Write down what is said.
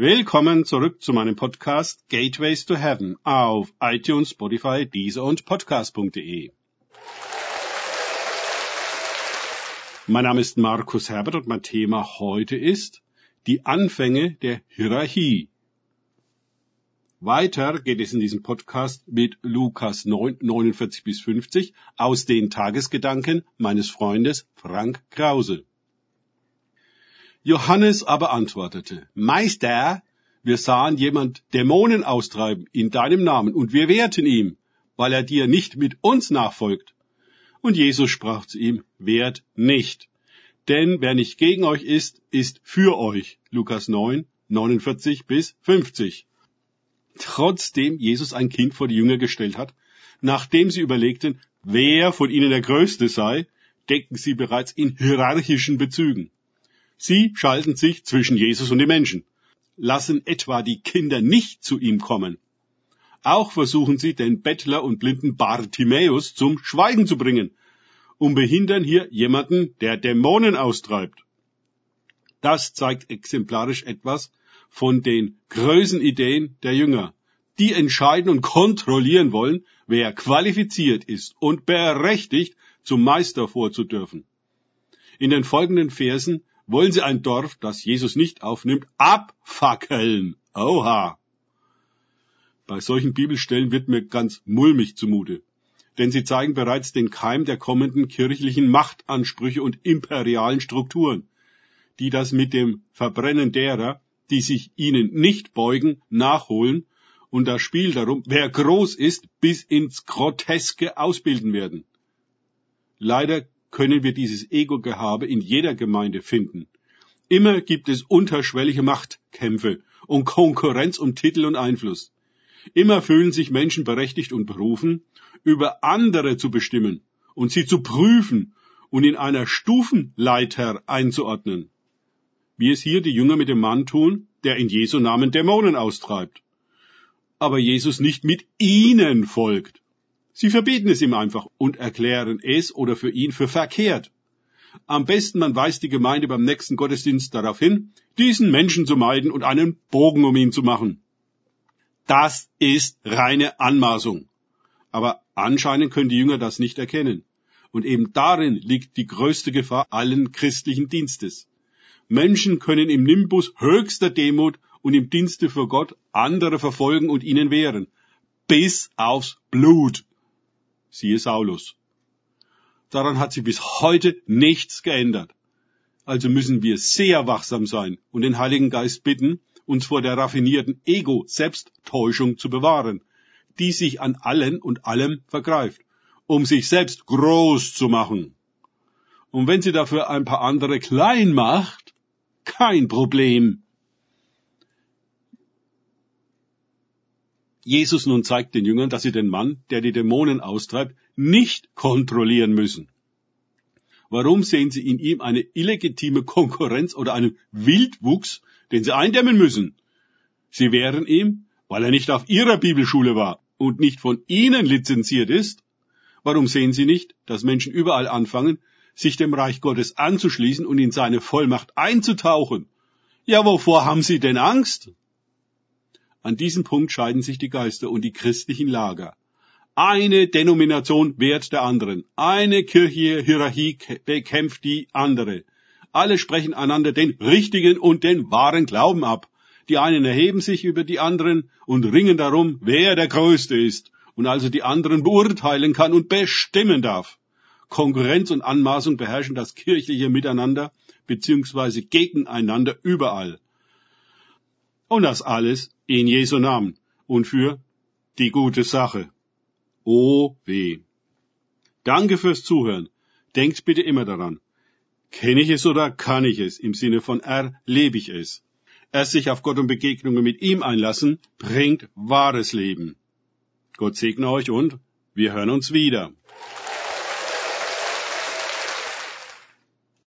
Willkommen zurück zu meinem Podcast Gateways to Heaven auf iTunes, Spotify, Deezer und Podcast.de. Mein Name ist Markus Herbert und mein Thema heute ist die Anfänge der Hierarchie. Weiter geht es in diesem Podcast mit Lukas 9, 49 bis 50 aus den Tagesgedanken meines Freundes Frank Krause. Johannes aber antwortete, Meister, wir sahen jemand Dämonen austreiben in deinem Namen und wir wehrten ihm, weil er dir nicht mit uns nachfolgt. Und Jesus sprach zu ihm, wehrt nicht. Denn wer nicht gegen euch ist, ist für euch. Lukas 9, 49 bis 50. Trotzdem Jesus ein Kind vor die Jünger gestellt hat, nachdem sie überlegten, wer von ihnen der Größte sei, denken sie bereits in hierarchischen Bezügen. Sie schalten sich zwischen Jesus und den Menschen, lassen etwa die Kinder nicht zu ihm kommen. Auch versuchen sie, den Bettler und blinden Bartimäus zum Schweigen zu bringen und behindern hier jemanden, der Dämonen austreibt. Das zeigt exemplarisch etwas von den Größenideen der Jünger. Die entscheiden und kontrollieren wollen, wer qualifiziert ist und berechtigt, zum Meister vorzudürfen. In den folgenden Versen wollen sie ein Dorf, das Jesus nicht aufnimmt, abfackeln. Oha! Bei solchen Bibelstellen wird mir ganz mulmig zumute denn sie zeigen bereits den Keim der kommenden kirchlichen Machtansprüche und imperialen Strukturen, die das mit dem Verbrennen derer, die sich ihnen nicht beugen, nachholen und das Spiel darum, wer groß ist, bis ins Groteske ausbilden werden. Leider können wir dieses Ego-Gehabe in jeder Gemeinde finden. Immer gibt es unterschwellige Machtkämpfe und Konkurrenz um Titel und Einfluss. Immer fühlen sich Menschen berechtigt und berufen, über andere zu bestimmen und sie zu prüfen und in einer Stufenleiter einzuordnen. Wie es hier die Jünger mit dem Mann tun, der in Jesu Namen Dämonen austreibt. Aber Jesus nicht mit ihnen folgt. Sie verbieten es ihm einfach und erklären es oder für ihn für verkehrt. Am besten man weist die Gemeinde beim nächsten Gottesdienst darauf hin, diesen Menschen zu meiden und einen Bogen um ihn zu machen. Das ist reine Anmaßung. Aber anscheinend können die Jünger das nicht erkennen. Und eben darin liegt die größte Gefahr allen christlichen Dienstes. Menschen können im Nimbus höchster Demut und im Dienste für Gott andere verfolgen und ihnen wehren. Bis aufs Blut. Siehe Saulus. Daran hat sich bis heute nichts geändert. Also müssen wir sehr wachsam sein und den Heiligen Geist bitten, uns vor der raffinierten Ego-Selbsttäuschung zu bewahren, die sich an allen und allem vergreift, um sich selbst groß zu machen. Und wenn sie dafür ein paar andere klein macht, kein Problem. Jesus nun zeigt den Jüngern, dass sie den Mann, der die Dämonen austreibt, nicht kontrollieren müssen. Warum sehen sie in ihm eine illegitime Konkurrenz oder einen Wildwuchs, den sie eindämmen müssen? Sie wehren ihm, weil er nicht auf ihrer Bibelschule war und nicht von ihnen lizenziert ist. Warum sehen sie nicht, dass Menschen überall anfangen, sich dem Reich Gottes anzuschließen und in seine Vollmacht einzutauchen? Ja, wovor haben sie denn Angst? An diesem Punkt scheiden sich die Geister und die christlichen Lager. Eine Denomination wehrt der anderen. Eine kirchliche Hierarchie bekämpft die andere. Alle sprechen einander den richtigen und den wahren Glauben ab. Die einen erheben sich über die anderen und ringen darum, wer der Größte ist und also die anderen beurteilen kann und bestimmen darf. Konkurrenz und Anmaßung beherrschen das kirchliche Miteinander beziehungsweise gegeneinander überall. Und das alles in Jesu Namen und für die gute Sache. Oh weh. Danke fürs Zuhören. Denkt bitte immer daran. Kenne ich es oder kann ich es? Im Sinne von erlebe ich es. Erst sich auf Gott und Begegnungen mit ihm einlassen, bringt wahres Leben. Gott segne euch und wir hören uns wieder.